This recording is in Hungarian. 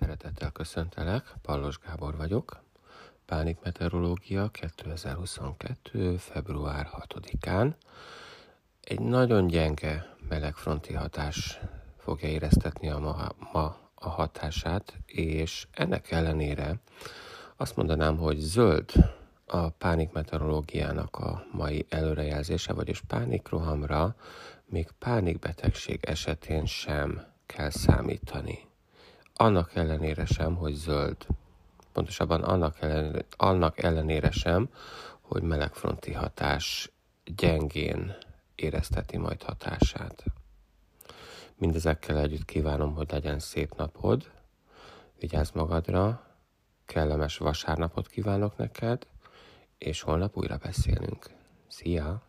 Szeretettel köszöntelek, Pallos Gábor vagyok. Pánik Meteorológia 2022. február 6-án. Egy nagyon gyenge melegfronti hatás fogja éreztetni a ma, ma a hatását, és ennek ellenére azt mondanám, hogy zöld a pánik meteorológiának a mai előrejelzése, vagyis pánikrohamra, még pánikbetegség esetén sem kell számítani annak ellenére sem, hogy zöld. Pontosabban annak ellenére, annak ellenére sem, hogy melegfronti hatás gyengén érezteti majd hatását. Mindezekkel együtt kívánom, hogy legyen szép napod, vigyázz magadra, kellemes vasárnapot kívánok neked, és holnap újra beszélünk. Szia!